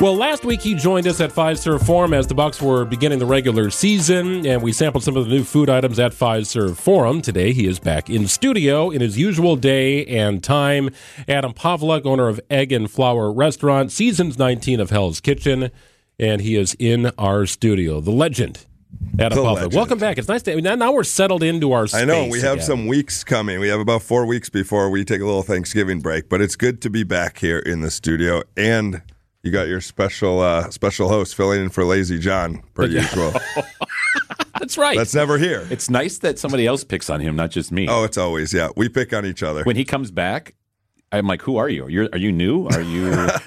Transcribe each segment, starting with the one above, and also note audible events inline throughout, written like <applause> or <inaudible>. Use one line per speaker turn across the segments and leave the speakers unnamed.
Well, last week he joined us at Fiserv Forum as the Bucks were beginning the regular season, and we sampled some of the new food items at Fiserv Forum. Today he is back in studio in his usual day and time. Adam Pawlak, owner of Egg and Flour Restaurant, seasons 19 of Hell's Kitchen, and he is in our studio. The legend. Adam
The legend.
Welcome back. It's nice to now, now we're settled into our space.
I know we have
again.
some weeks coming. We have about four weeks before we take a little Thanksgiving break, but it's good to be back here in the studio. And you got your special uh, special host filling in for Lazy John, per usual. <laughs>
That's right.
That's never here.
It's nice that somebody else picks on him, not just me.
Oh, it's always yeah. We pick on each other.
When he comes back, I'm like, "Who are you? You're, are you new? Are you?" <laughs>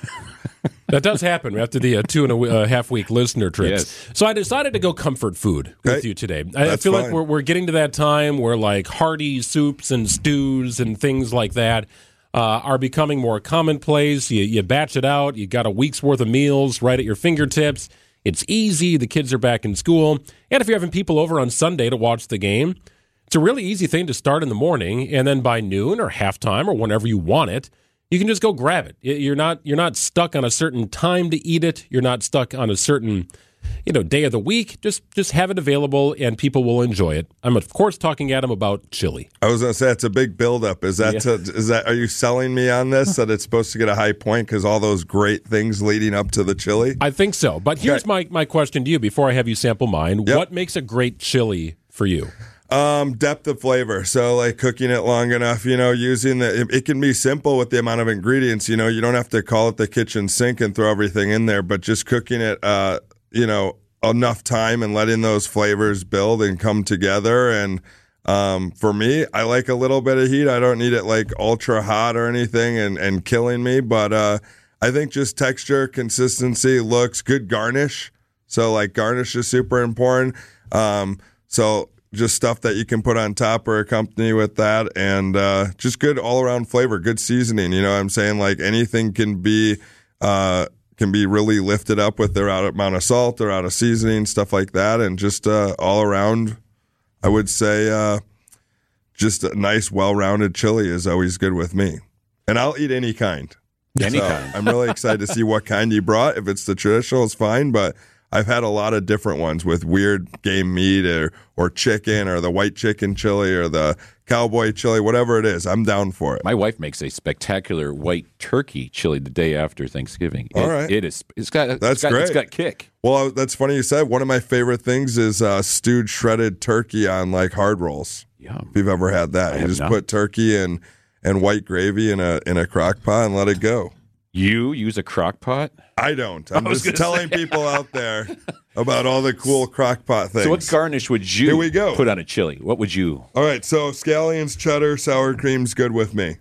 That does happen after the uh, two and a w- uh, half week listener trips.
Yes.
So I decided to go comfort food with
Okay.
you today. I, I
That's
feel like we're, we're getting to that time where like hearty soups and stews and things like that uh, are becoming more commonplace. You, you batch it out. You got a week's worth of meals right at your fingertips. It's easy. The kids are back in school, and if you're having people over on Sunday to watch the game, it's a really easy thing to start in the morning, and then by noon or halftime or whenever you want it, you can just go grab it. You're not you're not stuck on a certain time to eat it. You're not stuck on a certain you know day of the week. Just just have it available, and people will enjoy it. I'm of course talking at them about chili.
I was gonna say it's a big buildup. Is that to, is that are you selling me on this that it's supposed to get a high point because all those great things leading up to the chili?
I think so. But here's
Okay.
my my question to you before I have you sample mine.
Yep.
What makes a great chili for you?
Um, depth of flavor. So like cooking it long enough, you know, using the, it, it can be simple with the amount of ingredients, you know, you don't have to call it the kitchen sink and throw everything in there, but just cooking it, uh, you know, enough time and letting those flavors build and come together. And, um, for me, I like a little bit of heat. I don't need it like ultra hot or anything and, and killing me, but, uh, I think just texture, consistency, looks, good garnish. So like garnish is super important. Um, so just stuff that you can put on top or accompany with that, and uh, just good all around flavor, good seasoning. You know, what I'm saying like anything can be uh, can be really lifted up with their amount of salt their out of seasoning, stuff like that, and just uh, all around. I would say uh, just a nice, well-rounded chili is always good with me, and I'll eat any kind.
Any
So
kind.
I'm really <laughs> excited to see what kind you brought. If it's the traditional, it's fine. But I've had a lot of different ones with weird game meat or or chicken or the white chicken chili or the cowboy chili, whatever it is. I'm down for it.
My wife makes a spectacular white turkey chili the day after Thanksgiving.
All
It-
right.
it is. It's got.
That's
it's got, It's
great.
got kick.
Well, that's funny you said. One of my favorite things is uh, stewed shredded turkey on like hard rolls.
Yum.
If you've ever had that, you just
not.
put turkey and and white gravy in a in a crock pot and let it go.
You use a crock pot.
I don't. <laughs> I'm
was
just telling people out there <laughs> about all the cool crock pot things.
So what garnish would you
Here we go.
put on a chili? What would you?
All right, so scallions, cheddar, sour cream's good with me.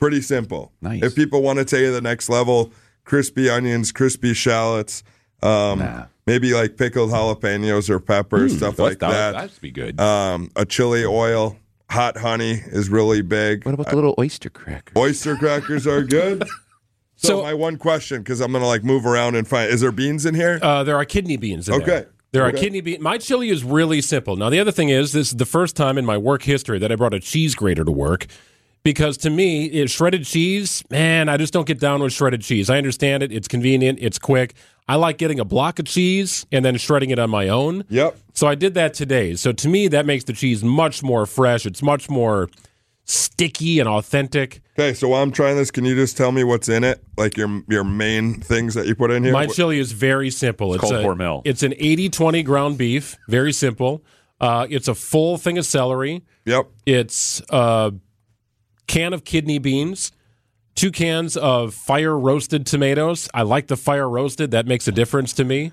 Pretty simple.
Nice.
If people want to take it to the next level, crispy onions, crispy shallots, um,
Nah.
maybe like pickled jalapenos or peppers, stuff like
that,
that.
That'd be good.
Um, a chili oil, hot honey is really big.
what about the little oyster cracker?
Oyster crackers are good. <laughs> So,
So-
my one question, because I'm gonna like move around and find, is there beans in here?
Uh, there are kidney beans in
Okay.
there. There are
Okay.
kidney beans. My chili is really simple. Now, the other thing is, this is the first time in my work history that I brought a cheese grater to work because to me, it, shredded cheese, man, I just don't get down with shredded cheese. I understand it. It's convenient. It's quick. I like getting a block of cheese and then shredding it on my own.
Yep.
So I did that today. So to me, that makes the cheese much more fresh. It's much more sticky and authentic.
Okay, so while I'm trying this, can you just tell me what's in it? Like your your main things that you put in here?
My chili is very simple. It's,
called
a,
Hormel.
It's an 80-20 ground beef. Very simple. Uh, it's a full thing of celery.
Yep.
It's a can of kidney beans, two cans of fire roasted tomatoes. I like the fire roasted. That makes a difference to me.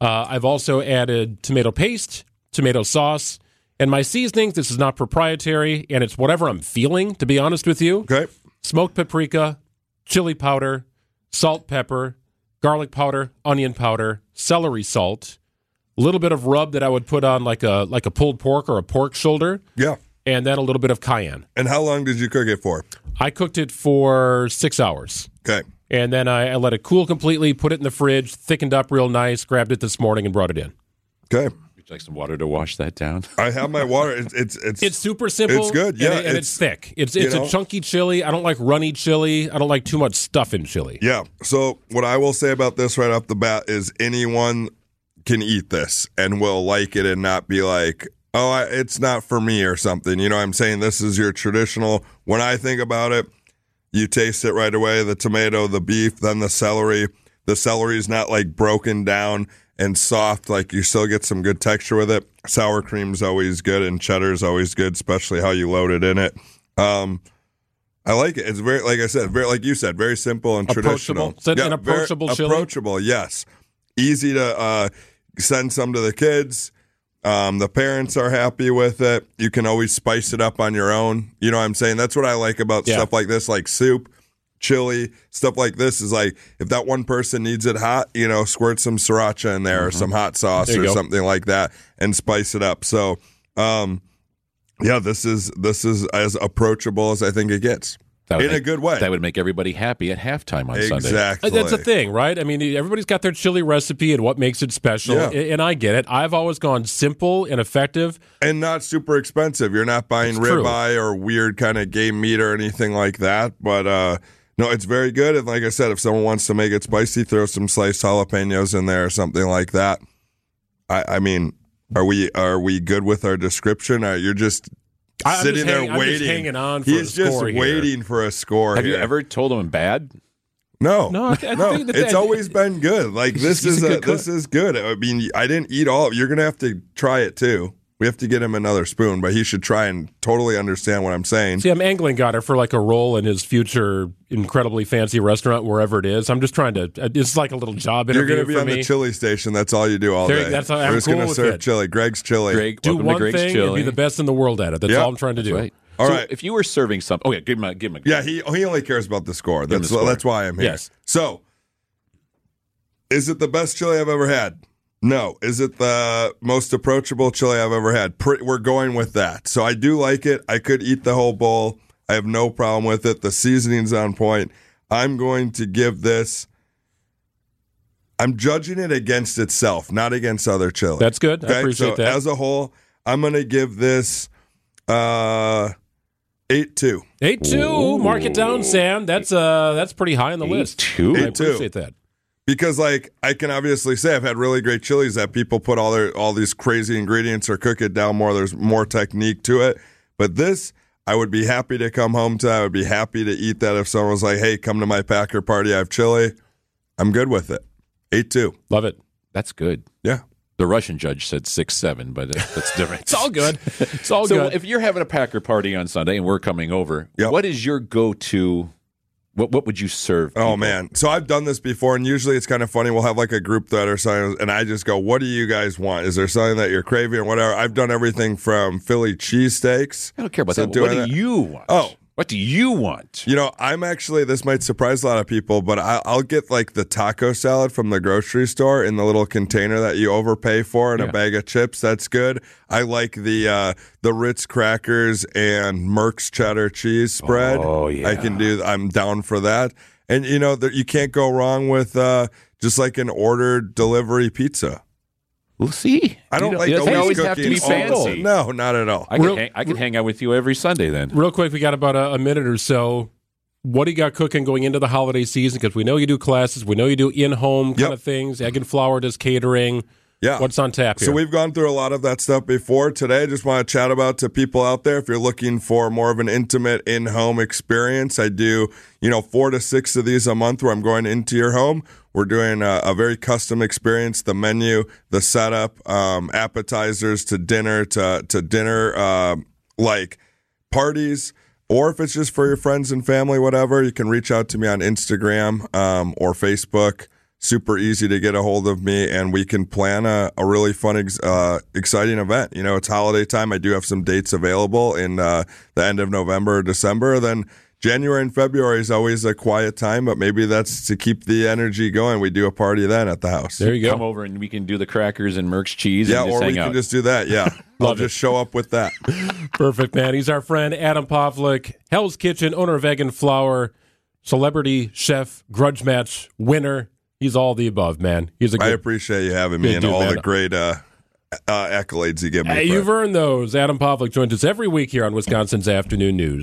Uh, I've also added tomato paste, tomato sauce, and my seasonings. This is not proprietary, and it's whatever I'm feeling, to be honest with you
Okay.
smoked paprika, chili powder, salt, pepper, garlic powder, onion powder, celery salt, a little bit of rub that I would put on like a like a pulled pork or a pork shoulder,
Yeah.
and then a little bit of cayenne.
And how long did you cook it for?
I cooked it for six hours.
Okay.
And then I, I let it cool completely, put it in the fridge, thickened up real nice, grabbed it this morning and brought it in.
Okay.
Would you like some water to wash that down? <laughs>
I have my water. It's it's it's,
It's super simple.
It's good,
and
yeah,
it- and, it's,
it's-
thick. It's
you
it's
know.
a chunky chili. I don't like runny chili. I don't like too much stuff in chili.
Yeah. So what I will say about this right off the bat is anyone can eat this and will like it and not be like, oh, I, it's not for me or something. You know, what I'm saying this is your traditional. When I think about it, you taste it right away. The tomato, the beef, then the celery. The celery is not like broken down and soft. Like you still get some good texture with it. Sour cream's always good and cheddar's always good, especially how you load it in it. Um, I like it. It's very, like I said, very like you said, very simple and traditional.
Is it an
very
approachable chili?
Approachable, yes. Easy to uh, send some to the kids. Um, the parents are happy with it. You can always spice it up on your own. You know what I'm saying? That's what I like about
Yeah.
stuff like this, like soup, chili, stuff like this. Is like if that one person needs it hot, you know, squirt some sriracha in there or some hot sauce
Mm-hmm. There you
or
go.
something like that, and spice it up. So, um, yeah, this is this is as approachable as I think it gets
That would
in a good way.
That would make everybody happy at halftime on Sunday.
exactly.
Uh, That's the thing, right? I mean, everybody's got their chili recipe and what makes it special,
Yeah.
and I get it. I've always gone simple and effective.
and not super expensive. You're not buying
It's true.
ribeye or weird kind of game meat or anything like that. But uh, no, it's very good. And like I said, if someone wants to make it spicy, throw some sliced jalapenos in there or something like that. I, I mean, are we are we good with our description? Are you're just
I- I'm
sitting
just
there
hanging- I'm just
waiting,
hanging on for
He's
a
just
score here.
waiting for a score.
Have you ever told him bad?
No,
No, I th- I
no.
think that-
it's always been good. Like this is
a
a,
good
this is good. I mean, I didn't eat all. You're gonna have to try it too. We have to get him another spoon, but he should try and totally understand what I'm saying.
See, I'm angling got her for like a role in his future incredibly fancy restaurant, wherever it is. I'm just trying to. uh, It's like a little job
You're going to be
for
on
me.
the chili station. That's all you do all
There-
day.
that's how-
We're
I'm
just
cool
gonna serve
it.
chili. Greg's chili.
Greg,
do one
to Greg's
thing
Chili.
and be the best in the world at it. That's
Yeah.
all I'm trying to do.
Right.
All
so
right.
If you were serving something, okay, give him a give him a
Yeah, he he only cares about the score. That's
the score.
that's why I'm here.
Yes.
So, is it the best chili I've ever had? No. Is it the most approachable chili I've ever had? Pre- we're going with that. So I do like it. I could eat the whole bowl. I have no problem with it. The seasoning's on point. I'm going to give this. I'm judging it against itself, not against other chili.
That's good. I appreciate
so
that.
As a whole, I'm going to give this uh, eight two.
Eight two, mark it down, Sam. That's uh, that's pretty high on the list.
two.
I
Eight two.
appreciate that.
Because like I can obviously say I've had really great chilies that people put all their all these crazy ingredients or cook it down more. There's more technique to it, but this I would be happy to come home to. I would be happy to eat that if someone was like, "Hey, come to my Packer party. I have chili." I'm good with it. Eight two.
Love it.
That's good.
Yeah.
The Russian judge said six seven, but that- that's different. <laughs>
It's all good. It's all
so
good.
if you're having a Packer party on Sunday and we're coming over,
Yep.
what is your go-to? What what would you serve?
Oh man. So I've done this before and usually it's kind of funny. We'll have like a group thread or something and I just go, What do you guys want? Is there something that you're craving or whatever? I've done everything from Philly cheesesteaks.
I don't care about
So
that. What do
that-
you want?
Oh.
What do you want?
You know, I'm actually, this might surprise a lot of people, but I, I'll get like the taco salad from the grocery store in the little container that you overpay for and
Yeah.
a bag of chips. That's good. I like the uh, the Ritz crackers and Merkts cheddar cheese spread.
Oh, yeah.
I can do, I'm down for that. And, you know, there, you can't go wrong with uh, just like an ordered delivery pizza.
We'll see.
I don't
You
like
it doesn't
always
always have to be
cooking all-
fancy.
Oh, no, not at all.
I can,
Real-
hang, I can hang out with you every Sunday then.
Real quick, we got about a, a minute or so. What do you got cooking going into the holiday season? Because we know you do classes, we know you do in-home kind
Yep.
of things. Egg and flour does catering.
Yeah.
What's on tap here?
So we've gone through a lot of that stuff before. Today, I just want to chat about to people out there. If you're looking for more of an intimate in-home experience, I do, you know, four to six of these a month where I'm going into your home. We're doing a, a very custom experience. The menu, the setup, um, appetizers to dinner to to dinner, um, like parties. Or if it's just for your friends and family, whatever, you can reach out to me on Instagram um, or Facebook super easy to get a hold of me and we can plan a, a really fun ex, uh, exciting event you know it's holiday time i do have some dates available in uh, the end of november or december then january and february is always a quiet time but maybe that's to keep the energy going we do a party then at the house
there you go.
Come over and we can do the crackers and Merkts cheese
yeah
and just
or
hang
we
out.
can just do that yeah <laughs> i'll
it.
just show up with that <laughs>
Perfect, man. He's our friend Adam Pawlak, Hell's Kitchen, owner of Egg and Flour, celebrity chef, grudge match winner. He's all the above, man. He's a
i
good.
appreciate you having me and
dude,
all
man.
the great uh, uh, accolades you give me.
Hey, you've earned those. Adam Pawlak joins us every week here on Wisconsin's Afternoon News.